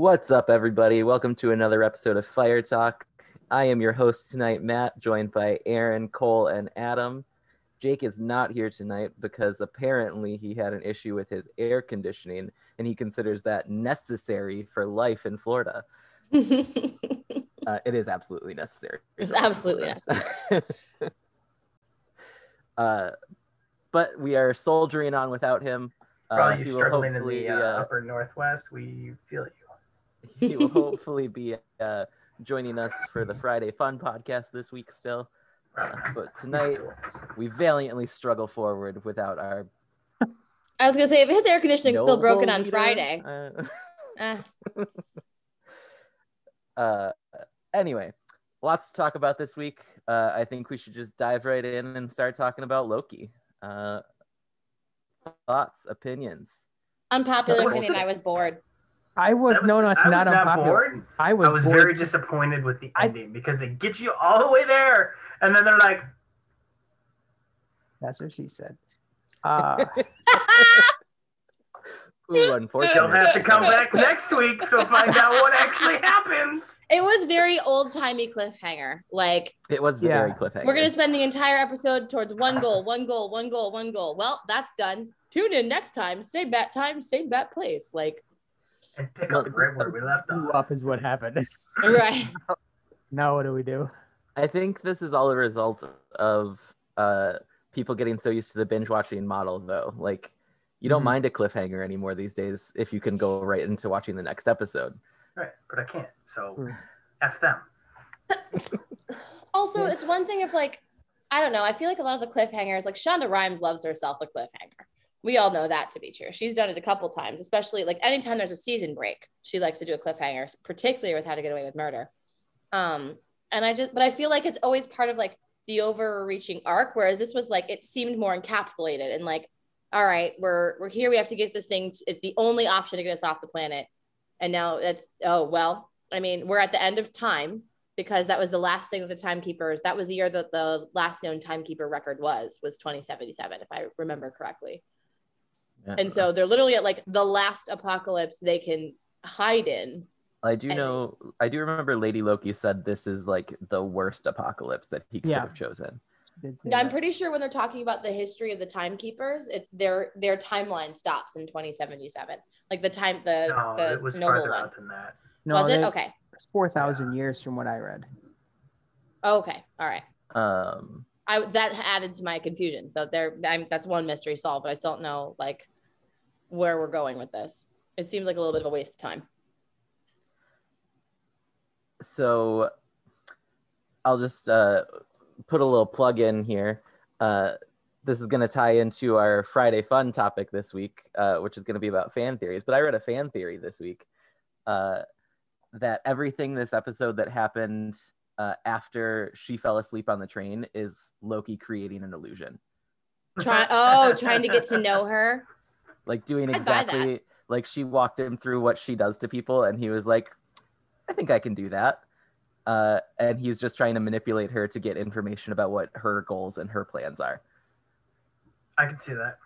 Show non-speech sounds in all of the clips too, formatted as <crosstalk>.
What's up, everybody? Welcome to another episode of Fire Talk. I am your host tonight, Matt, joined by Aaron, Cole, and Adam. Jake is not here tonight because apparently he had an issue with his air conditioning and he considers that necessary for life in Florida. <laughs> Uh, it is absolutely necessary. It's absolutely necessary. <laughs> uh, but we are soldiering on without him. For all Uh, you he will struggling in the uh, uh, upper northwest, we feel you. <laughs> he will hopefully be uh, joining us for the Friday Fun podcast this week still. Uh, but tonight, we valiantly struggle forward without our I was gonna say if his air conditioning's still broken on leader. Friday. Uh, <laughs> eh, <laughs> uh, anyway, lots to talk about this week. Uh, I think we should just dive right in and start talking about Loki. Uh, thoughts, opinions. unpopular opinion. I was bored. I was, That no, no, it's I not was not bored. I was, I was bored. very disappointed with the I- ending because they get you all the way there, and then they're like, That's what she said. <laughs> Uh, Ooh, "You'll have to come back <laughs> next week to find out what actually happens." It was very old timey cliffhanger. Like It was Yeah. very cliffhanger. we're gonna spend the entire episode towards one goal, one goal, one goal, one goal. Well, that's done. Tune in next time. Same bat time, same bat place. Like And pick up right where we left off. up is what happened. right. Now what do we do? I think this is all a result of uh, people getting so used to the binge watching model, though. Like, you don't Mhm. mind a cliffhanger anymore these days if you can go right into watching the next episode. Right, but I can't. So Mm. f them. <laughs> Also, Yeah. it's one thing if like I don't know. I feel like a lot of the cliffhangers, like Shonda Rhimes loves herself a cliffhanger. We all know that to be true. She's done it a couple times, especially like anytime there's a season break, she likes to do a cliffhanger, particularly with How to Get Away with Murder. Um, and I just, but I feel like it's always part of like the overreaching arc, whereas this was like it seemed more encapsulated and like, all right, we're we're here. We have to get this thing. It's the only option to get us off the planet. And now that's oh well. I mean, we're at the end of time because that was the last thing that the timekeepers. That was the year that the last known timekeeper record was was 2077, if I remember correctly. Yeah. And so they're literally at like the last apocalypse they can hide in. I do and- know, I do remember Lady Loki said this is like the worst apocalypse that he could Yeah. have chosen. Did say I'm pretty sure when they're talking about the history of the timekeepers, it their their timeline stops in 2077. Like the time the No, the it was noble farther one. out than that. No, was it? Okay. It's four thousand years from what I read. Okay. All right. Um, I that added to my confusion. So there, I'm, that's one mystery solved, but I still don't know like where we're going with this. It seems like a little bit of a waste of time. so I'll just uh, put a little plug in here. Uh, this is going to tie into our Friday fun topic this week, uh, which is going to be about fan theories. But I read a fan theory this week uh, that everything this episode that happened uh, after she fell asleep on the train is Loki creating an illusion, Try <laughs> oh, trying to get to know her. like doing I'd exactly like she walked him through what she does to people, and he was like, "I think I can do that." Uh, and he's just trying to manipulate her to get information about what her goals and her plans are. I can see that.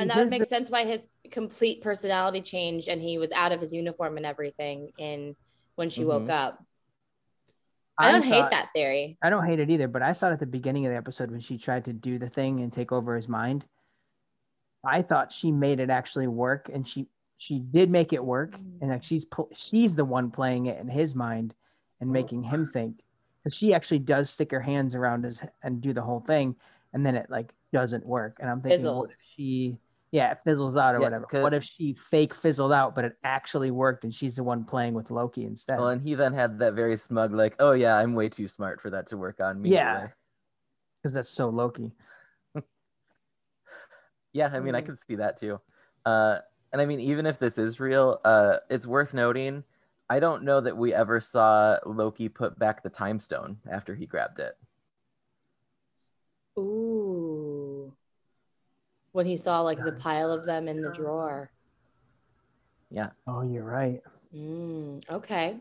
And that would make sense why his complete personality changed and he was out of his uniform and everything in when she woke Mhm. up. I don't hate thought- that theory. I don't hate it either, but I thought at the beginning of the episode when she tried to do the thing and take over his mind, I thought she made it actually work, and she she did make it work, Mm. and like she's she's the one playing it in his mind and making him <sighs> think, because she actually does stick her hands around his and do the whole thing, and then it like doesn't work, and I'm thinking, what if she yeah it fizzles out or Yeah, whatever? What if she fake fizzled out, but it actually worked, and she's the one playing with Loki instead? Well, and he then had that very smug, like, "Oh yeah, I'm way too smart for that to work on me." Yeah. Because that's so Loki. <laughs> Yeah, I mean, I Mm. can see that too. Uh, and I mean, even if this is real, uh, it's worth noting. I don't know that we ever saw Loki put back the time stone after he grabbed it. Ooh. When he saw like the pile of them in the drawer. Yeah, Oh, you're right. Mm, okay.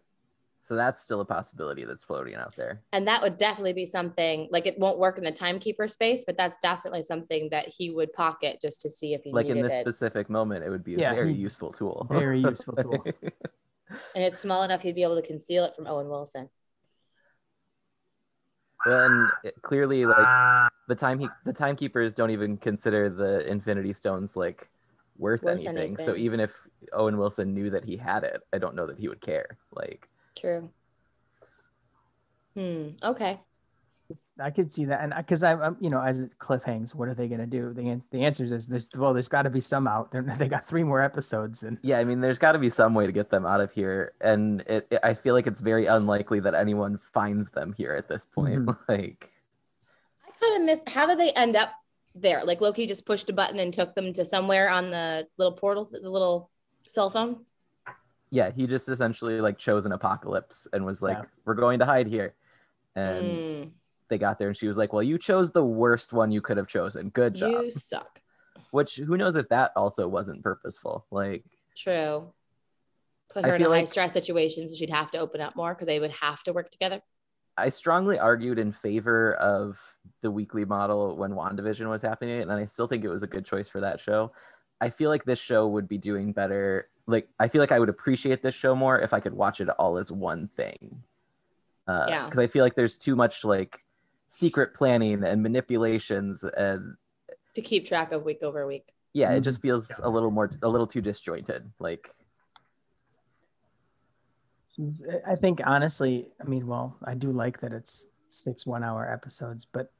so that's still a possibility that's floating out there. And that would definitely be something like it won't work in the timekeeper space, but that's definitely something that he would pocket just to see if he Like in needed this it. specific moment, it would be a Yeah, very useful tool. Very useful <laughs> tool. <laughs> and it's small enough he'd be able to conceal it from Owen Wilson. And it- clearly, like Ah, the time he the timekeepers don't even consider the Infinity Stones like worth, Worth anything. So even if Owen Wilson knew that he had it, I don't know that he would care. Like, True. Hmm. Okay. I could see that, and because I'm, I'm, you know, as it cliffhangs, what are they gonna do? The an- the answer is there's well, there's got to be some out. They're, <laughs> they got three more episodes, and yeah, I mean, there's got to be some way to get them out of here, and it, it- I feel like it's very unlikely that anyone finds them here at this point. <laughs> Like, I kind of missed. How did they end up there? Like Loki just pushed a button and took them to somewhere on the little portal, the little cell phone. yeah, he just essentially like chose an apocalypse and was like, Yeah. "We're going to hide here," and Mm, they got there, and she was like, "Well, you chose the worst one you could have chosen. Good job." you suck. Which who knows if that also wasn't purposeful? Like, True. Put her in a feel high like- stress situation, so she'd have to open up more because they would have to work together. I strongly argued in favor of the weekly model when WandaVision was happening, and I still think it was a good choice for that show. I feel like this show would be doing better. Like, I feel like I would appreciate this show more if I could watch it all as one thing. Uh, Yeah. Because I feel like there's too much like secret planning and manipulations, and to keep track of week over week. yeah, it Mhm. just feels Yeah. a little more, a little too disjointed. Like, I think honestly, I mean, well, I do like that it's six one-hour episodes, but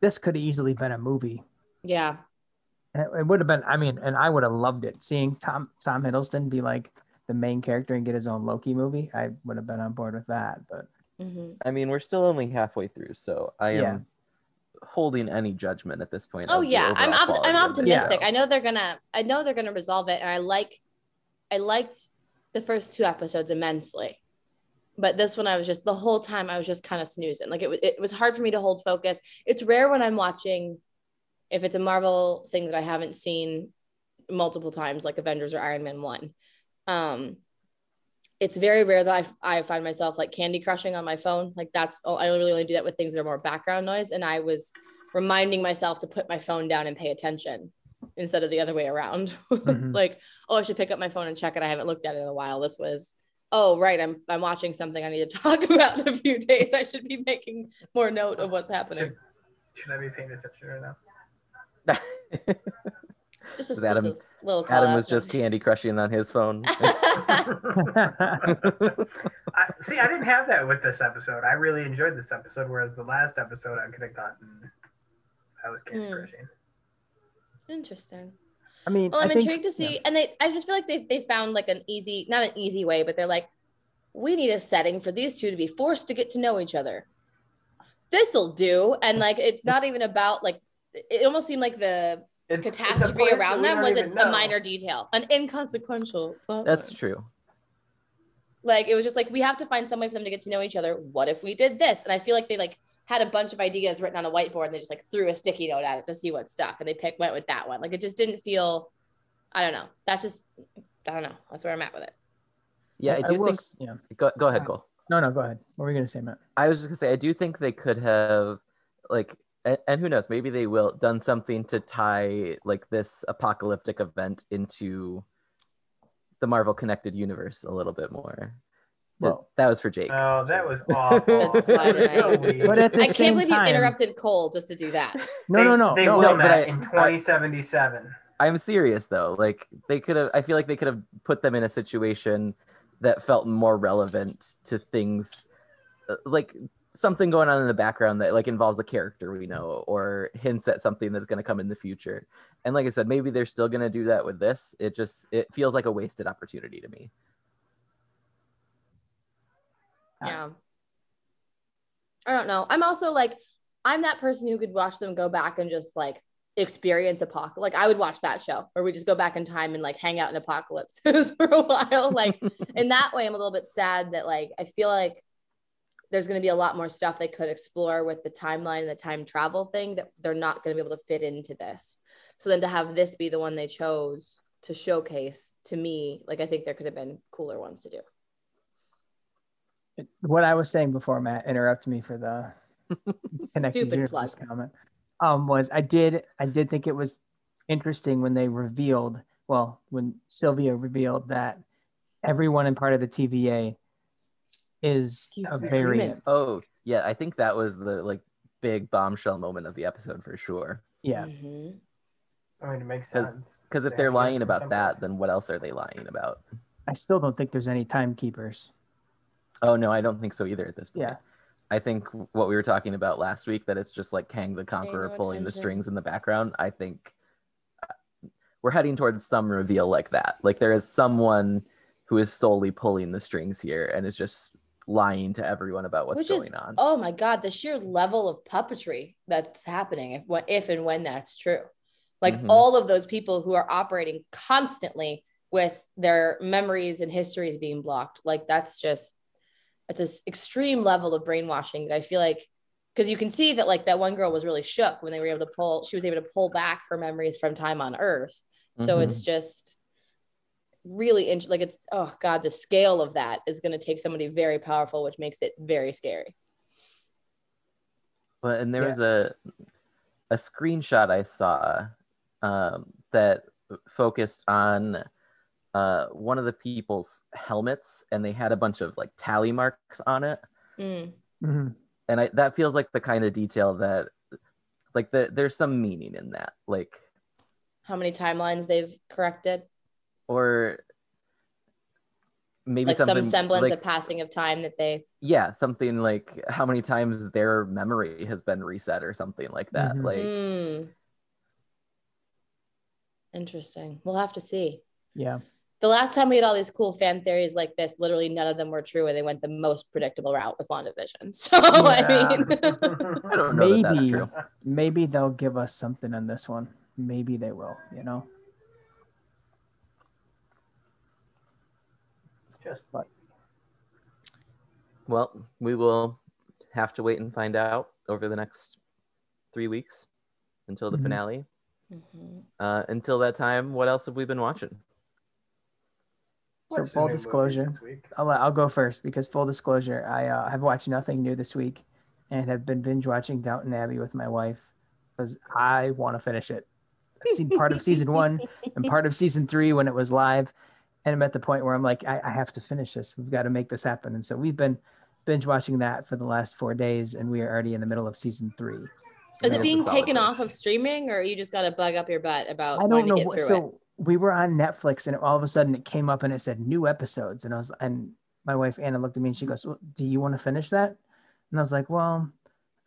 this could have easily been a movie. Yeah. And It, it would have been. I mean, and I would have loved it seeing Tom Tom Hiddleston be like the main character and get his own Loki movie. I would have been on board with that, but. Hmm I mean, we're still only halfway through, so I am holding any judgment at this point. Oh yeah, I'm op- I'm optimistic. I know they're gonna I know they're gonna resolve it, and I like I liked the first two episodes immensely, but this one I was just the whole time I was just kind of snoozing. Like it was it was hard for me to hold focus. It's rare when I'm watching if it's a Marvel thing that I haven't seen multiple times, like Avengers or Iron Man one. Um, it's very rare that I, I find myself like candy crushing on my phone. Like that's all I really only do that with things that are more background noise. And I was reminding myself to put my phone down and pay attention instead of the other way around. <laughs> Mhm. like, oh, I should pick up my phone and check it. I haven't looked at it in a while. This was, oh, right. I'm I'm watching something I need to <laughs> talk about in a few days. I should be making more note of what's happening. should, should I be paying attention right now? <laughs> Just a, So just Adam- a little call Adam was just candy crushing on his phone. <laughs> I, see, I didn't have that with this episode. I really enjoyed this episode, whereas the last episode I could have gotten I was candy Hmm. crushing. Interesting. I mean, Well, I I'm think- intrigued to see, and they, I just feel like they they found like an easy, not an easy way, but they're like, we need a setting for these two to be forced to get to know each other. This'll do, and like it's not even about like it almost seemed like the It's, it's catastrophe place that around them was a, a minor detail, an inconsequential. plot That's line. true. like it was just like we have to find some way for them to get to know each other. What if we did this? And I feel like they like had a bunch of ideas written on a whiteboard and they just like threw a sticky note at it to see what stuck, and they picked went with that one. Like it just didn't feel. I don't know. That's just I don't know. That's where I'm at with it. Yeah, I do will think. Yeah. Go, go ahead, Cole. No, no, go ahead. What were you gonna say, Matt? I was just gonna say I do think they could have like and, and who knows maybe they will done something to tie like this apocalyptic event into the Marvel connected universe a little bit more. Well- that was for Jake. Oh, that was <laughs> awful. That's so weird. But at the I same can't believe time, you interrupted Cole just to do that. No, they, no, no, They no. will, No, but Matt, I- in 2077. I'm serious though. Like they could have I feel like they could have put them in a situation that felt more relevant to things uh, like something going on in the background that like involves a character we know or hints at something that's going to come in the future. And like I said, maybe they're still going to do that with this. It just it feels like a wasted opportunity to me. Yeah. I don't know. I'm also like, I'm that person who could watch them go back and just like experience apocalypse. Like I would watch that show where we just go back in time and like hang out in apocalypse <laughs> for a while. Like <laughs> in that way, I'm a little bit sad that like I feel like there's going to be a lot more stuff they could explore with the timeline and the time travel thing that they're not going to be able to fit into this. So then to have this be the one they chose to showcase to me, like I think there could have been cooler ones to do. what I was saying before Matt interrupted me for the <laughs> connected comment um was I did I did think it was interesting when they revealed well when Sylvia revealed that everyone in part of the TVA is a very Oh, yeah, I think that was the like big bombshell moment of the episode for sure. yeah. Mhm. I mean, it makes 'Cause- sense. Because if They they're had to get it lying about that, someplace. then what else are they lying about? I still don't think there's any timekeepers. Oh no, I don't think so either at this point. Yeah. I think what we were talking about last week that it's just like Kang the Conqueror no pulling the strings in the background. I think uh, we're heading towards some reveal like that. Like there is someone who is solely pulling the strings here and is just lying to everyone about what's Which going is on. oh my god, the sheer level of puppetry that's happening if if and when that's true. Like Mhm. all of those people who are operating constantly with their memories and histories being blocked. Like that's just it's an extreme level of brainwashing that I feel like because you can see that like that one girl was really shook when they were able to pull she was able to pull back her memories from time on earth. So Mhm. it's just really int- like it's oh god the scale of that is going to take somebody very powerful which makes it very scary But and there Yeah. was a a screenshot I saw um, that focused on uh, one of the people's helmets, and they had a bunch of like tally marks on it. Mm. Mhm. and I, that feels like the kind of detail that like the, there's some meaning in that like how many timelines they've corrected or maybe like some semblance like, of passing of time that they yeah something like how many times their memory has been reset or something like that Mhm. like Mm. interesting we'll have to see Yeah. the last time we had all these cool fan theories like this literally none of them were true and they went the most predictable route with WandaVision <laughs> so i mean <laughs> <laughs> i don't know that that's Maybe. true Maybe they'll give us something in this one. Maybe they will, you know? Just well we will have to wait and find out over the next three weeks until the Mhm. finale Mhm. uh, until that time what else have we been watching So What's full disclosure. I'll, I'll go first because full disclosure, I uh, have watched nothing new this week and have been binge watching Downton Abbey with my wife because I want to finish it. I've seen part of season one <laughs> and part of season three when it was live. And I'm at the point where I'm like, I, I have to finish this. We've got to make this happen. And so we've been binge watching that for the last four days, and we are already in the middle of season three. is it being taken off of streaming or you just got to bug up your butt about I don't to know. get what- through it So we were on Netflix, and all of a sudden it came up and it said new episodes, and I was, and my wife Anna looked at me and she goes, well, "Do you want to finish that?" And I was like, "Well,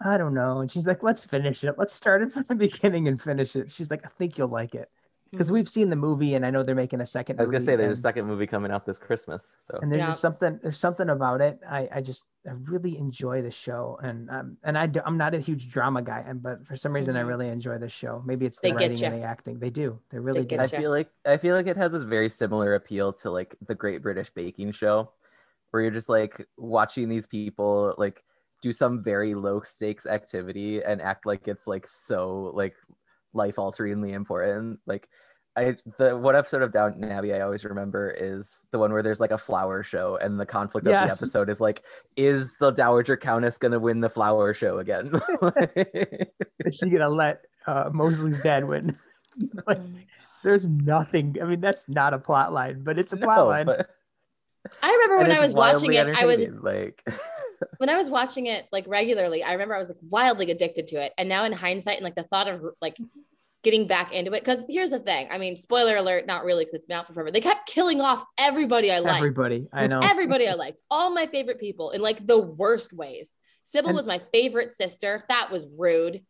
I don't know." And she's like, "Let's finish it. Let's start it from the <laughs> beginning and finish it." She's like, "I think you'll like it." Because Mhm. we've seen the movie, and I know they're making a second. i was gonna say there's a second movie coming out this christmas so and there's Yeah. just something there's something about it i i just i really enjoy the show and um and i do, i'm not a huge drama guy and but for some reason i Mhm. really enjoy the show maybe it's the get writing and the acting they do they really do get I Gotcha. feel like I feel like it has this very similar appeal to like the Great British Baking Show, where you're just like watching these people like do some very low stakes activity and act like it's like so like life alteringly important. Like I the one episode of Downton Abbey I always remember is the one where there's like a flower show and the conflict of Yes. the episode is like, is the Dowager Countess gonna win the flower show again? <laughs> is she gonna let uh Molesley's dad win <laughs> like Oh there's nothing i mean that's not a plot line but it's a plot No, line but- I remember and when I was watching it, I was like <laughs> when I was watching it like regularly, I remember I was like wildly addicted to it. And now in hindsight, and like the thought of like getting back into it, because here's the thing. I mean, spoiler alert, not really, because it's been out for forever. They kept killing off everybody I liked. everybody i know Everybody I liked, all my favorite people in like the worst ways. Sybil And- was my favorite sister. That was rude.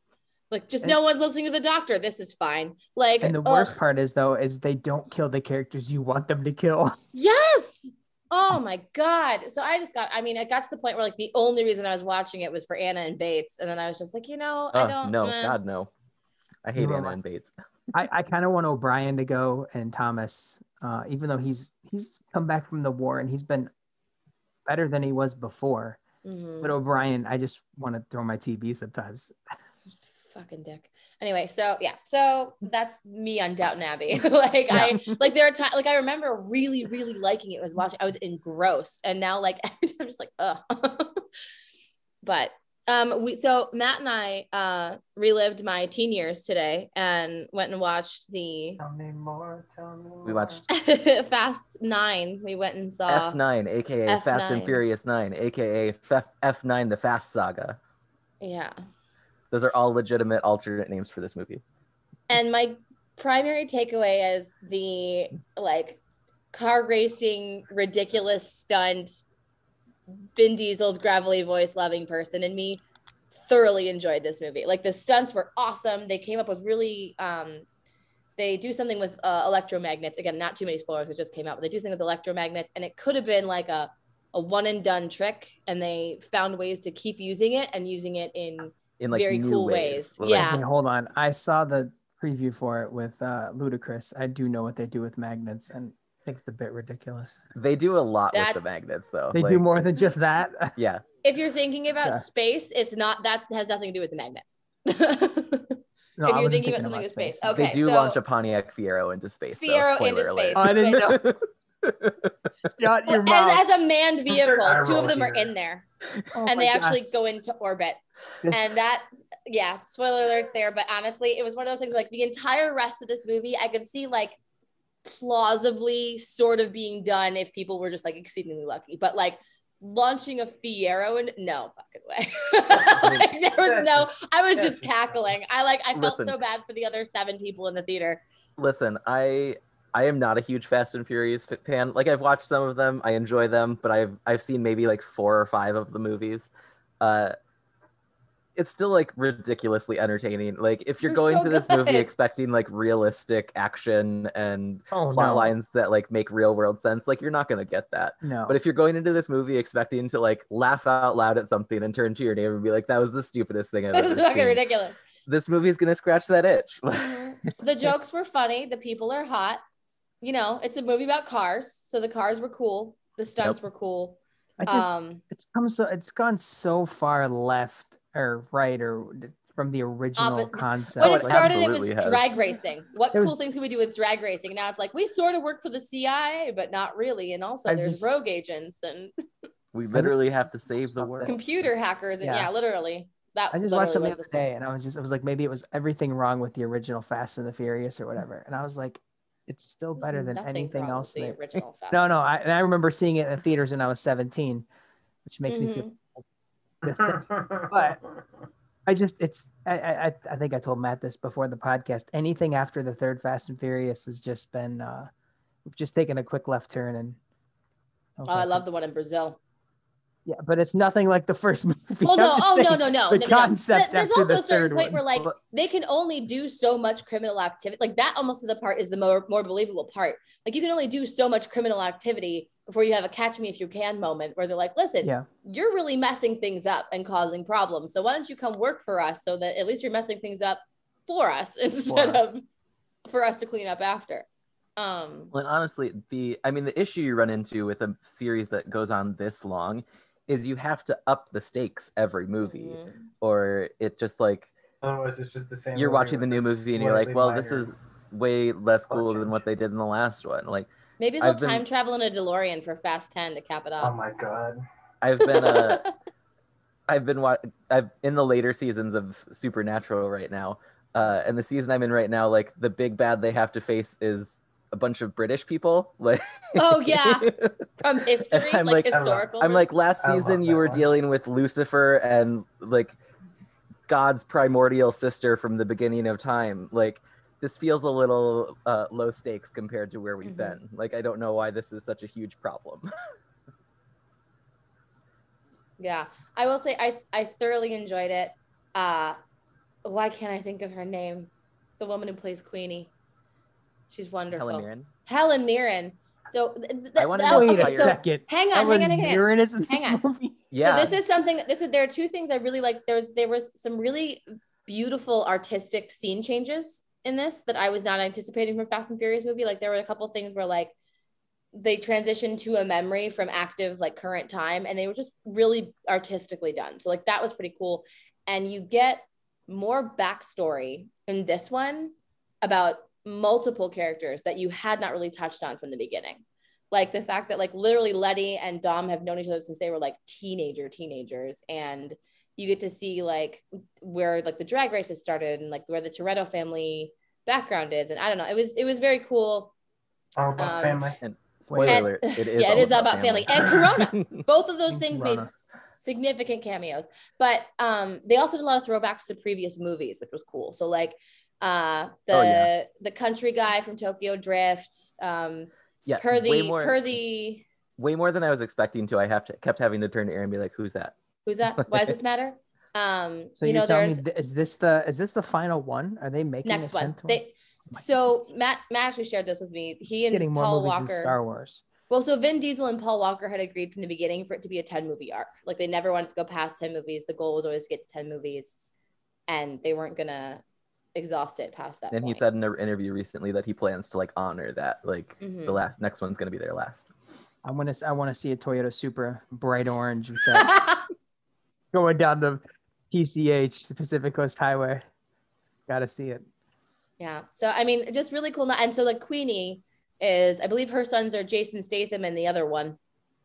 Like, just And- no one's listening to the doctor. This is fine. Like, and the worst ugh. part is though is they don't kill the characters you want them to kill <laughs> Yes. Oh my God. So I just got, I mean, it got to the point where like the only reason I was watching it was for Anna and Bates. And then I was just like, you know, I Oh don't no, eh. God no. I hate Never Anna and Bates. <laughs> I, I kind of want O'Brien to go and Thomas, uh, even though he's he's come back from the war and he's been better than he was before. Mhm. But O'Brien, I just want to throw my tv sometimes. <laughs> fucking dick. Anyway, so yeah, so that's me on Downton Abbey. <laughs> like I like there are times like I remember really, really liking it. Was watching, I was engrossed, and now like <laughs> every time I'm just like, ugh. <laughs> but Um, we so Matt and I uh relived my teen years today and went and watched the Tell me more. Tell me more. We watched Fast Nine. We went and saw. F9, aka Fast and Furious 9, aka F- F9 the Fast Saga. Yeah, Those are all legitimate alternate names for this movie. and my primary takeaway is the like car racing ridiculous stunt. Vin Diesel's gravelly voice loving person and me thoroughly enjoyed this movie. Like the stunts were awesome. They came up with really um they do something with uh, electromagnets. Again, not too many spoilers. It just came out, but they do something with electromagnets, and it could have been like a a one and done trick, and they found ways to keep using it and using it in In like Very new cool ways. ways. Yeah. Hey, hold on. I saw the preview for it with uh, Ludacris. I do know what they do with magnets, and I think it's a bit ridiculous. They do a lot That- with the magnets though. They Like, do more than just that. <laughs> Yeah. if you're thinking about Yeah. space, it's not that has nothing to do with the magnets. <laughs> No, If I you're wasn't thinking about something about with space. They Okay, do so- launch a Pontiac Fiero into space. Fiero Spoiler into space. Oh, I didn't know. <laughs> Your as, mouth. as a manned vehicle, eye two of roll them are in there, Oh and my they actually go into orbit. And that yeah spoiler alert there but honestly it was one of those things like the entire rest of this movie i could see like plausibly sort of being done if people were just like exceedingly lucky but like launching a fiero and no fucking way. <laughs> Like, there was no i was just just- cackling. I like i felt Listen. so bad for the other seven people in the theater. Listen, I I am not a huge Fast and Furious fan. Like I've watched some of them, I enjoy them, but I've I've seen maybe like four or five of the movies. Uh it's still like ridiculously entertaining. Like if you're They're going so to this movie expecting like realistic action and oh, plot no. lines that like make real world sense, like you're not gonna get that. No. But if you're going into this movie expecting to like laugh out loud at something and turn to your neighbor and be like, "That was the stupidest thing I've it's ever fucking seen," ridiculous this movie's gonna scratch that itch. <laughs> the <laughs> jokes were funny the people are hot you know it's a movie about cars so the cars were cool the stunts were cool I just um it's come so it's gone so far left or right or from the ah, original Oppo- concept. when it it started, it was has. drag racing. What It cool was- things can we do with drag racing? Now it's like we sort of work for the CIA, but not really. And also I there's just- rogue agents and <laughs> we literally have to save the world. computer hackers, and yeah, Yeah. literally. That I just watched them the other day, and I was just I was like maybe it was everything wrong with the original Fast and the Furious or whatever, and I was like, it's still There's better than anything else. The original Fast <laughs> No, no, I, and I remember seeing it in theaters when I was 17, which makes me feel. Mm-hmm. Just But- I just it's I, I I think I told Matt this before the podcast. Anything after the third Fast and Furious has just been uh we've just taken a quick left turn and Oh, I love the one in Brazil. Yeah, but it's nothing like the first <laughs> movie. Well, no, oh no, no, no, the no, no, no. concept But There's also the a certain third point one. where like they can only do so much criminal activity. Like that almost to the part is the more more believable part. Like you can only do so much criminal activity before you have a catch me if you can moment where they're like, listen, Yeah. you're really messing things up and causing problems. So why don't you come work for us so that at least you're messing things up for us <laughs> instead us. of for us to clean up after. Um Well, and honestly, the I mean, the issue you run into with a series that goes on this long is you have to up the stakes every movie, mhm. or it just like Otherwise, it's just the same. you're watching the new movie and you're like, well, this is way less cool plot than what they did in the last one. Like maybe they'll been- time travel in a DeLorean for Fast 10 to cap it off Oh my god. I've been uh <laughs> I've been wa- I've in the later seasons of Supernatural right now. Uh, and the season I'm in right now, like the big bad they have to face is a bunch of British people. <laughs> Like, Oh, yeah. <laughs> From history, I'm like, like- historical. I'm like last season you were one. dealing with Lucifer and like God's primordial sister from the beginning of time. Like this feels a little uh, low stakes compared to where we've Mhm. been. Like I don't know why this is such a huge problem. <laughs> Yeah, I will say I I thoroughly enjoyed it. Uh, why can't I think of her name? The woman who plays Queenie. She's wonderful. Helen Mirren. Helen Mirren. So th- th- I that- to Wait okay, a so second. hang on, Helen hang on, hang on. Mirren is in Hang on. <laughs> movie. Yeah. So this is something. This is there are two things I really like. There's there was some really beautiful artistic scene changes in this that I was not anticipating from Fast and Furious movie. Like there were a couple things where like they transitioned to a memory from active like current time and they were just really artistically done. So like that was pretty cool. And you get more backstory in this one about multiple characters that you had not really touched on from the beginning. Like the fact that like literally Letty and Dom have known each other since they were like teenager teenagers and you get to see like where like the drag races started and like where the Toretto family background is. And I don't know, it was it was very cool. All about Um, family. Spoiler And- alert, it is <laughs> yeah, it all about family. and Corona. <laughs> Both of those And things made significant cameos. But um, they also did a lot of throwbacks to previous movies, which was cool. So like uh, the Oh, yeah. the country guy from Tokyo Drift, um, yeah, per way the more, per the way more than I was expecting to. I have to kept having to turn to Aaron and be like, "Who's that?" who's that? Why does <laughs> this matter? Um, So you you know, there's me is this the is this the final one? Are they making next a one. 10th They so Matt Matt actually shared this with me. He and Getting more Paul Walker. Star Wars. Well, so Vin Diesel and Paul Walker had agreed from the beginning for it to be a 10 movie arc. Like they never wanted to go past 10 movies. The goal was always to get to 10 movies. And they weren't gonna exhaust it past that. And he said in an interview recently that he plans to like honor that. Like Mhm. the last next one's gonna be their last. I want to I want to see a Toyota Supra bright orange with <laughs> that going down the PCH, the Pacific Coast Highway. Got to see it. yeah. So I mean, just really cool. And so like Queenie is, I believe her sons are Jason Statham and the other one,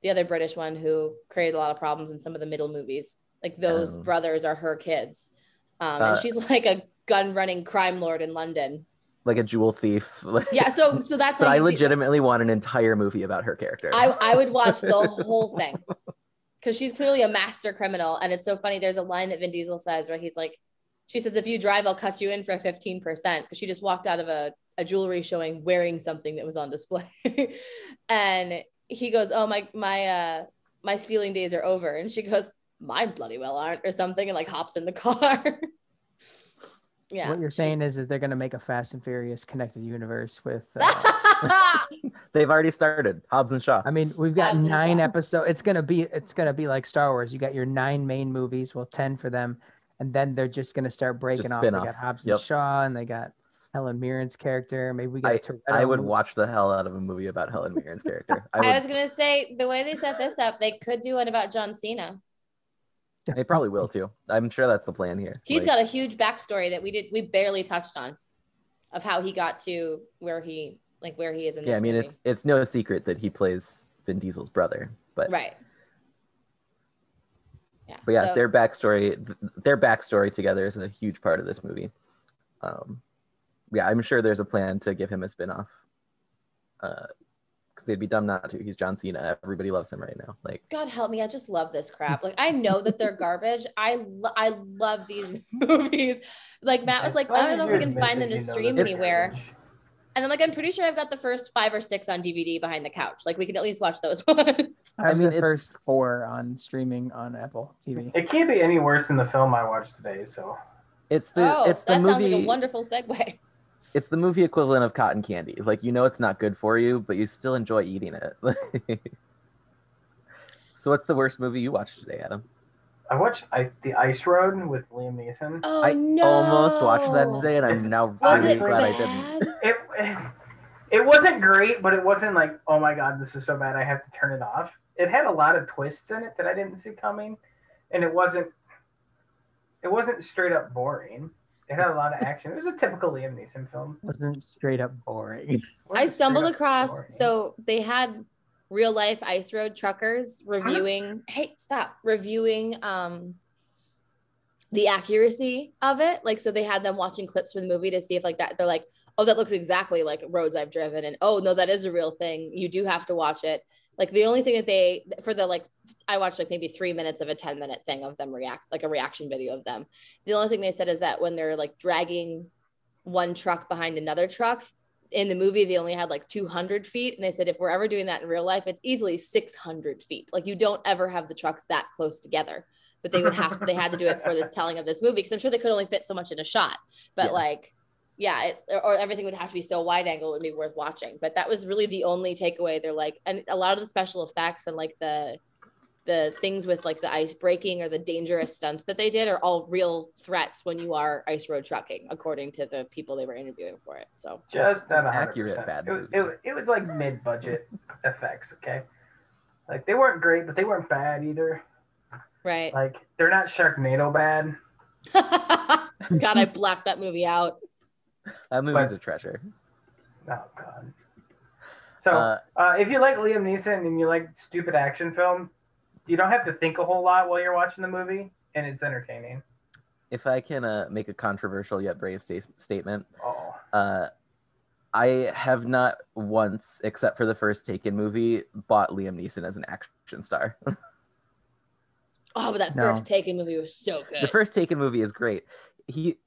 the other British one who created a lot of problems in some of the middle movies. Like those Oh. brothers are her kids. Um, Uh, and she's <laughs> like a gun running crime lord in London. Like a jewel thief. <laughs> Yeah. So so that's <laughs> how I legitimately want an entire movie about her character. I, I would watch the <laughs> whole thing because she's clearly a master criminal. And it's so funny. There's a line that Vin Diesel says where he's like, she says, if you drive, I'll cut you in for 15%. Because she just walked out of a, a jewelry showing wearing something that was on display. and he goes, Oh, my, my, uh, my stealing days are over. And she goes, Mine bloody well aren't, or something, and like hops in the car. So yeah. what you're saying is, is they're going to make a Fast and Furious connected universe with. <laughs> Uh, <laughs> They've already started. Hobbs and Shaw. I mean, we've got Hobbs nine episodes. It's gonna be it's gonna be like Star Wars. You got your nine main movies, well, ten for them, and then they're just gonna start breaking Just off. They got. Hobbs Yep. and Shaw, and they got Helen Mirren's character. Maybe we got. I, a Toretto I would movie. watch the hell out of a movie about Helen Mirren's character. <laughs> I, I, was gonna say the way they set this up, they could do one about John Cena. They probably will too. I'm sure that's the plan here. He's Like, got a huge backstory that we did we barely touched on of how he got to where he like where he is in this yeah, I mean movie. it's it's no secret that he plays Vin Diesel's brother, but right. Yeah. but yeah, so- their backstory their backstory together is a huge part of this movie. Um, yeah, I'm sure there's a plan to give him a spin-off. Uh, because they'd be dumb not to. He's John Cena. Everybody loves him right now. Like God help me, I just love this crap. Like I know that they're garbage. I lo- I love these <laughs> movies. Like Matt was like, I don't know if we can find them to stream anywhere. And I'm like, I'm pretty sure I've got the first five or six on DVD behind the couch. Like we can at least watch those <laughs> ones. I have mean, the first four on streaming on Apple TV. It can't be any worse than the film I watched today. So it's the oh, it's the that sounds like a wonderful segue. It's the movie equivalent of cotton candy. Like you know it's not good for you, but you still enjoy eating it. <laughs> so what's the worst movie you watched today, Adam? I watched I, The Ice Road with Liam Neeson. Oh I no. almost watched that today, and I'm now really it glad I didn't. <laughs> <laughs> It it wasn't great, but it wasn't like oh my god, this is so bad I have to turn it off. It had a lot of twists in it that I didn't see coming, and it wasn't it wasn't straight up boring. It had a lot of action. It was a typical Liam Neeson film. It wasn't straight up boring. I stumbled across boring. so they had real life ice road truckers reviewing hey stop reviewing um the accuracy of it like so they had them watching clips from the movie to see if like that they're like oh that looks exactly like roads i've driven and oh no that is a real thing you do have to watch it like the only thing that they for the like i watched like maybe three minutes of a 10 minute thing of them react like a reaction video of them. The only thing they said is that when they're like dragging one truck behind another truck in the movie they only had like 200 feet. And they said if we're ever doing that in real life it's easily 600 feet. Like you don't ever have the trucks that close together. But they would have they had to do it for this <laughs> telling of this movie because i'm sure they could only fit so much in a shot. But Yeah. like yeah it, or everything would have to be so wide angle it would be worth watching but that was really the only takeaway they're like and a lot of the special effects and like the the things with like the ice breaking or the dangerous stunts that they did are all real threats when you are ice road trucking according to the people they were interviewing for it so just not a Accurate accurate bad bad. It, it, it was like mid budget effects. Okay, like they weren't great, but they weren't bad either. right Like they're not Sharknado bad. <laughs> god i blacked that movie out <laughs> That movie's But- a treasure. Oh god. So Uh, uh, if you like Liam Neeson and you like stupid action film, you don't have to think a whole lot while you're watching the movie, and it's entertaining. If I can uh, make a controversial yet brave sta- statement, Oh, uh, I have not once, except for the first Taken movie, bought Liam Neeson as an action star. <laughs> Oh, but that No. first Taken movie was so good. the first Taken movie is great. He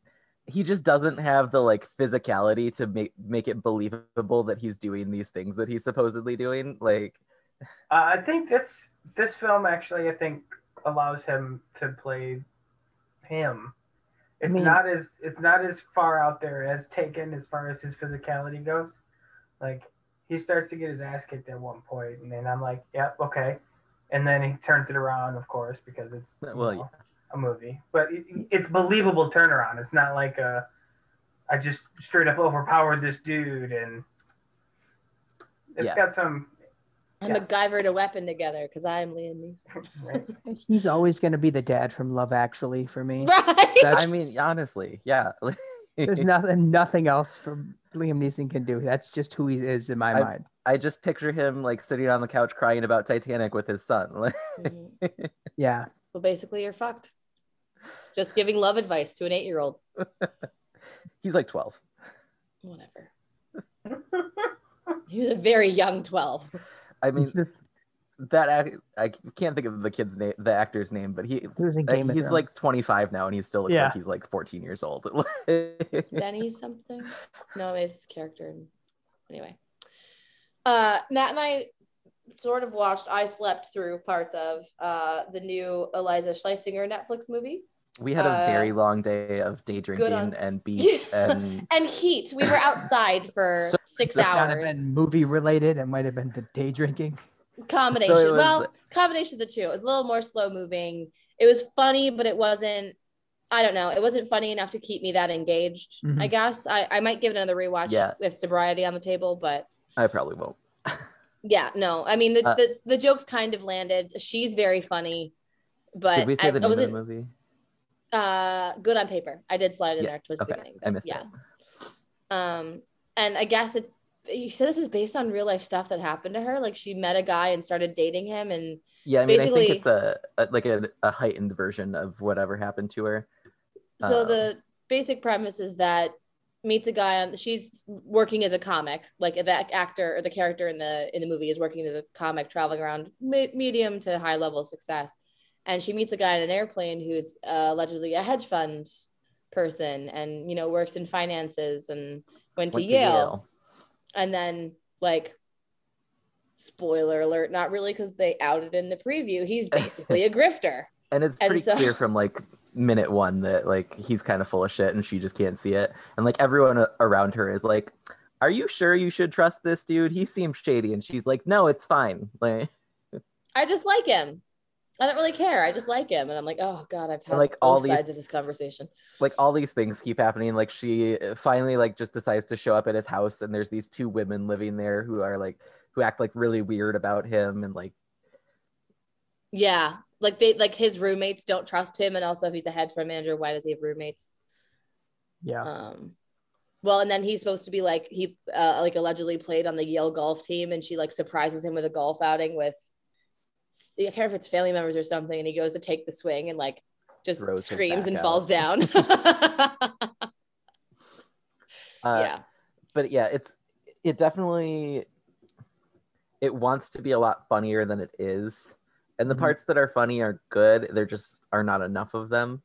he just doesn't have the like physicality to make make it believable that he's doing these things that he's supposedly doing. Like Uh, I think this this film actually I think allows him to play him. It's mean- not as it's not as far out there as Taken as far as his physicality goes. Like he starts to get his ass kicked at one point, and then I'm like, yep, okay. And then he turns it around, of course, because it's you Well, know, a movie. But it, it's believable turnaround. It's not like a I just straight up overpowered this dude, and it's Yeah. got some. I yeah. MacGyvered a weapon together because I'm Liam Neeson. Right? <laughs> He's always going to be the dad from Love Actually for me. Right. That's- I mean, honestly, yeah. There's <laughs> nothing, nothing else from Liam Neeson can do. That's just who he is in my I- mind. I just picture him like sitting on the couch crying about Titanic with his son. Like, <laughs> Mhm. Yeah. well, basically, you're fucked. Just giving love advice to an eight year old. <laughs> He's like 12. Whatever. He was a very young 12. I mean, that act, I can't think of the kid's name, the actor's name, but he He was in Game of he's like 25 now and he still looks Yeah. like he's like 14 years old. <laughs> Benny something? No, it's his character. Anyway. Uh, Matt and I sort of watched, I slept through parts of uh, the new Iliza Shlesinger Netflix movie. We had a Uh, very long day of day drinking on- and <laughs> beef and And heat. We were outside for <laughs> So- six It might not have hours. been movie related. It might have been the day drinking. <laughs> combination. So was- well, combination of the two. It was a little more slow moving. It was funny, but it wasn't. I don't know. It wasn't funny enough to keep me that engaged. Mhm. I guess I, I might give it another rewatch Yeah. with sobriety on the table, but I probably won't. yeah, no. I mean, the Uh, the, the jokes kind of landed. She's very funny, but Did we say I, the name of the movie? Uh, good on paper. I did slide it in Yeah, there towards okay. the beginning. I missed yeah. it. Um, and I guess it's you said this is based on real life stuff that happened to her. Like she met a guy and started dating him, and Yeah, I mean, I basically- think it's a, a like a, a heightened version of whatever happened to her. So Um, the basic premise is that meets a guy on she's working as a comic like that actor or the character in the in the movie is working as a comic traveling around me- medium to high level success and she meets a guy in an airplane who's uh, allegedly a hedge fund person and you know works in finances and went, to, went Yale. and then like spoiler alert not really because they outed in the preview he's <laughs> basically a grifter. And it's And pretty so- clear from like minute one that like he's kind of full of shit and she just can't see it. And like everyone around her is like are you sure you should trust this dude? He seems shady. And she's like no it's fine. <laughs> Like I just like him. I don't really care. I just like him, and I'm like, oh god, I've had like, like all all these- sides of this conversation. like all these things keep happening like she finally like just decides to show up at his house and there's these two women living there who are like who act like really weird about him and like Yeah, like they like his roommates don't trust him, and also if he's a hedge fund manager, why does he have roommates? Yeah. Um, well, and then he's supposed to be like he uh, like allegedly played on the Yale golf team, and she like surprises him with a golf outing with I can't remember if it's family members or something, and he goes to take the swing and like just Throws screams and out. falls down. <laughs> <laughs> uh, yeah, but yeah it's it definitely it wants to be a lot funnier than it is and the Mhm. parts that are funny are good there just are not enough of them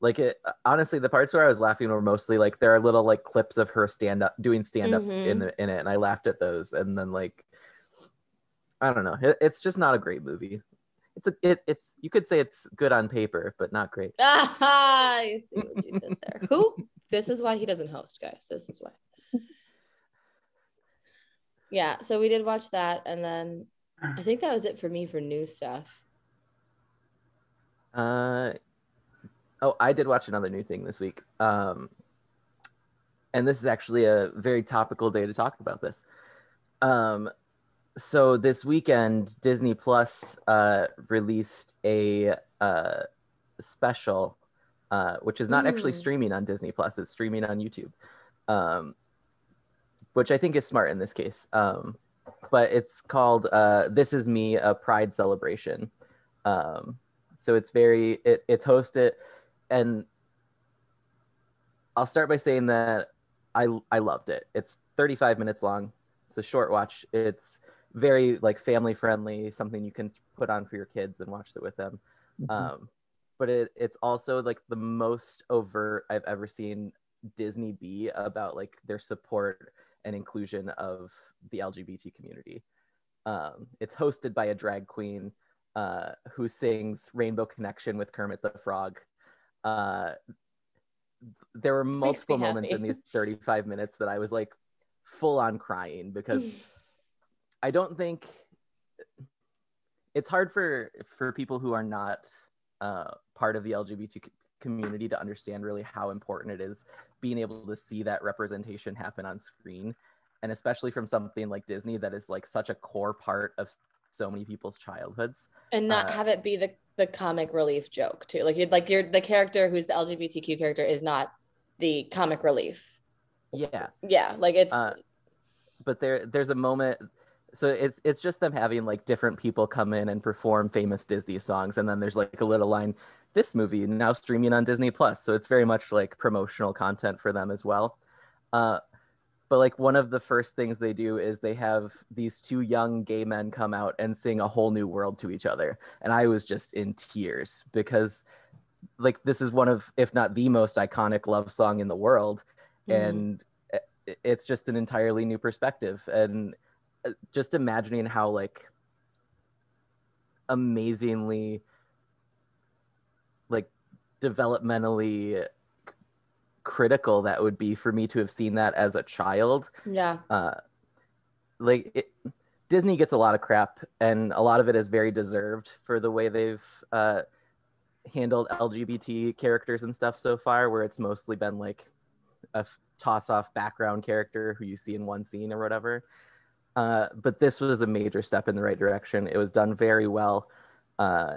like it honestly the parts where i was laughing were mostly like there are little like clips of her stand up doing stand up in Mhm. the, in it and i laughed at those and then like i don't know it, it's just not a great movie it's a it, it's you could say it's good on paper but not great Ah, <laughs> I see what you did there. Who? This is why he doesn't host, guys. This is why. Yeah, so we did watch that, and then I think that was it for me for new stuff. Uh, oh, I did watch another new thing this week. Um, and this is actually a very topical day to talk about this. Um, so this weekend, Disney Plus uh, released a uh, special, uh, which is not actually Mm. streaming on Disney Plus; it's streaming on YouTube, um, which I think is smart in this case. Um, but it's called uh, "This Is Me: A Pride Celebration." Um, so it's very it, it's hosted, and I'll start by saying that I I loved it. It's 35 minutes long. It's a short watch. It's very like family friendly, something you can put on for your kids and watch it with them. Mhm. Um, but it, it's also like the most overt I've ever seen Disney be about like their support and inclusion of the LGBT community. Um, it's hosted by a drag queen uh, who sings Rainbow Connection with Kermit the Frog. Uh, there were multiple me moments in these 35 minutes that I was like full on crying because <laughs> I don't think it's hard for for people who are not uh, part of the LGBT community to understand really how important it is being able to see that representation happen on screen, and especially from something like Disney that is like such a core part of so many people's childhoods. and not Uh, have it be the the comic relief joke too. Like you'd like you're the character who's the LGBTQ character is not the comic relief. Yeah, Yeah, like it's Uh, but there there's a moment so it's it's just them having like different people come in and perform famous Disney songs and then there's like a little line this movie now streaming on Disney Plus. So it's very much like promotional content for them as well. Uh but like one of the first things they do is they have these two young gay men come out and sing a whole new world to each other. And I was just in tears because like this is one of if not the most iconic love song in the world. Mhm. and it's just an entirely new perspective. And just imagining how like amazingly like developmentally critical that would be for me to have seen that as a child yeah. uh like it, disney gets a lot of crap and a lot of it is very deserved for the way they've uh handled lgbt characters and stuff so far where it's mostly been like a toss off background character who you see in one scene or whatever uh but this was a major step in the right direction it was done very well uh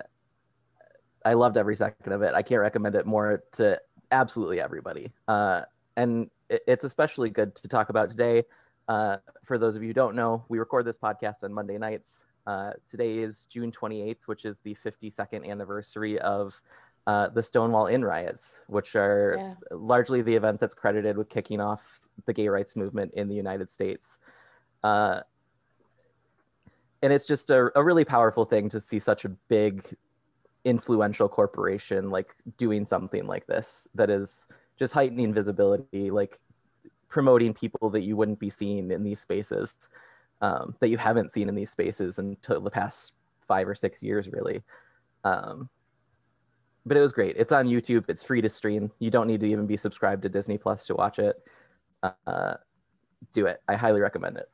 i loved every second of it i can't recommend it more to absolutely everybody uh and it- it's especially good to talk about today uh, for those of you who don't know, we record this podcast on Monday nights. Uh, today is June 28th, which is the 52nd anniversary of uh, the Stonewall Inn riots, which are Yeah. largely the event that's credited with kicking off the gay rights movement in the United States. Uh, and it's just a, a really powerful thing to see such a big, influential corporation like doing something like this that is just heightening visibility, like promoting people that you wouldn't be seeing in these spaces, um, that you haven't seen in these spaces until the past five or six years, really. Um, but it was great. It's on YouTube. It's free to stream. You don't need to even be subscribed to Disney Plus to watch it. Uh, do it. I highly recommend it.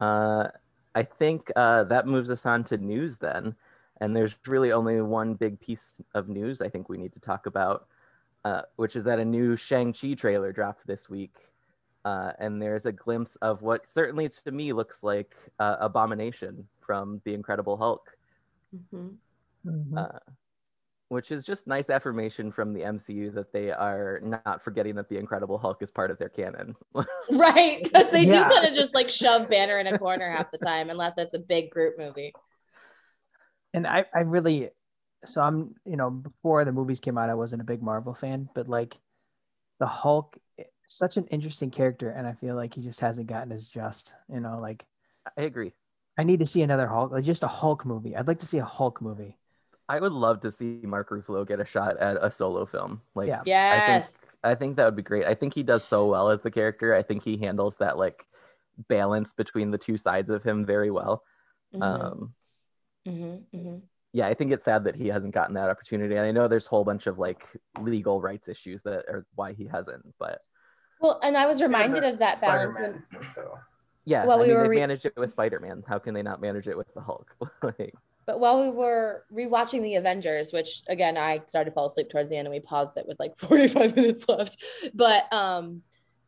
Uh, I think uh, that moves us on to news then. And there's really only one big piece of news I think we need to talk about, uh, which is that a new Shang-Chi trailer dropped this week. Uh, and there's a glimpse of what certainly to me looks like uh, Abomination from The Incredible Hulk, Mhm. Mhm. Which is just nice affirmation from the MCU that they are not forgetting that The Incredible Hulk is part of their canon. Right. Because they Yeah. do kind of just like shove Banner in a corner half the time, unless it's a big group movie. and I, I really so i'm you know before the movies came out i wasn't a big marvel fan but like the hulk eh, such an interesting character and i feel like he just hasn't gotten his just you know like I agree. i need to see another hulk like just a hulk movie i'd like to see a hulk movie I would love to see Mark Ruffalo get a shot at a solo film. Like, Yeah. Yes. I think that would be great. I think he does so well as the character. I think he handles that like balance between the two sides of him very well. Mhm. Um, Mhm. Mhm. yeah, I think it's sad that he hasn't gotten that opportunity. And I know there's a whole bunch of like legal rights issues that are why he hasn't. But Well, and I was reminded of that balance when Spider-Man, So yeah, Well, I we mean, were they re- managed it with Spider Man. How can they not manage it with the Hulk? <laughs> like, But while we were rewatching the Avengers, which again I started to fall asleep towards the end and we paused it with like <laughs> 45 minutes left. But um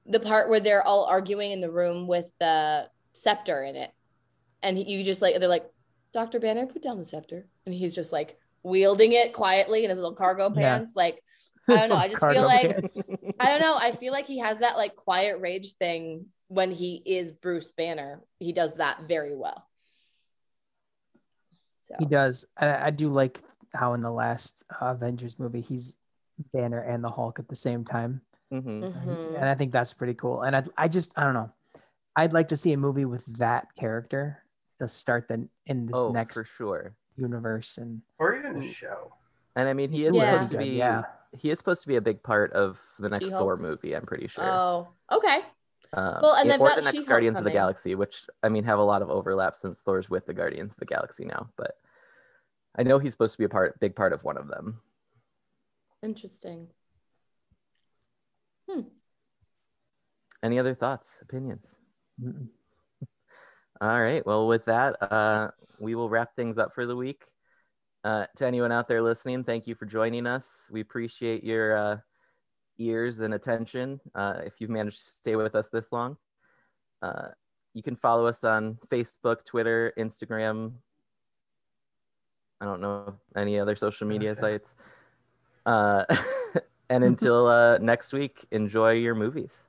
the part where they're all arguing in the room with the scepter in it. And you just like they're like, Dr. Banner, put down the scepter. And he's just like wielding it quietly in his little cargo Yeah. pants. Like, I don't know. I <laughs> just feel like. <laughs> I don't know. I feel like he has that like quiet rage thing when he is Bruce Banner. He does that very well. So He does. I, I do like how in the last uh, Avengers movie he's Banner and the Hulk at the same time, hmm Mhm. and I think that's pretty cool. And I, I just, I don't know. I'd like to see a movie with that character to start the in this Oh, next for sure. universe. And Or even a show. And I mean, he is Yeah. supposed to be. yeah. He is supposed to be a big part of the next She-Hulk? Thor movie. I'm pretty sure. Oh, okay. Um, Well, and yeah, or got the next She-Hulk Guardians of the. Galaxy, which I mean have a lot of overlap since Thor's with the Guardians of the Galaxy now. But I know he's supposed to be a part, big part of one of them. Interesting. Hmm. Any other thoughts, opinions? mm, <laughs> All right. Well, with that, uh, we will wrap things up for the week. Uh, to anyone out there listening, thank you for joining us. We appreciate your uh, ears and attention. Uh, if you've managed to stay with us this long, uh, you can follow us on Facebook, Twitter, Instagram. I don't know any other social media Okay. sites. Uh, <laughs> and until uh, next week, enjoy your movies.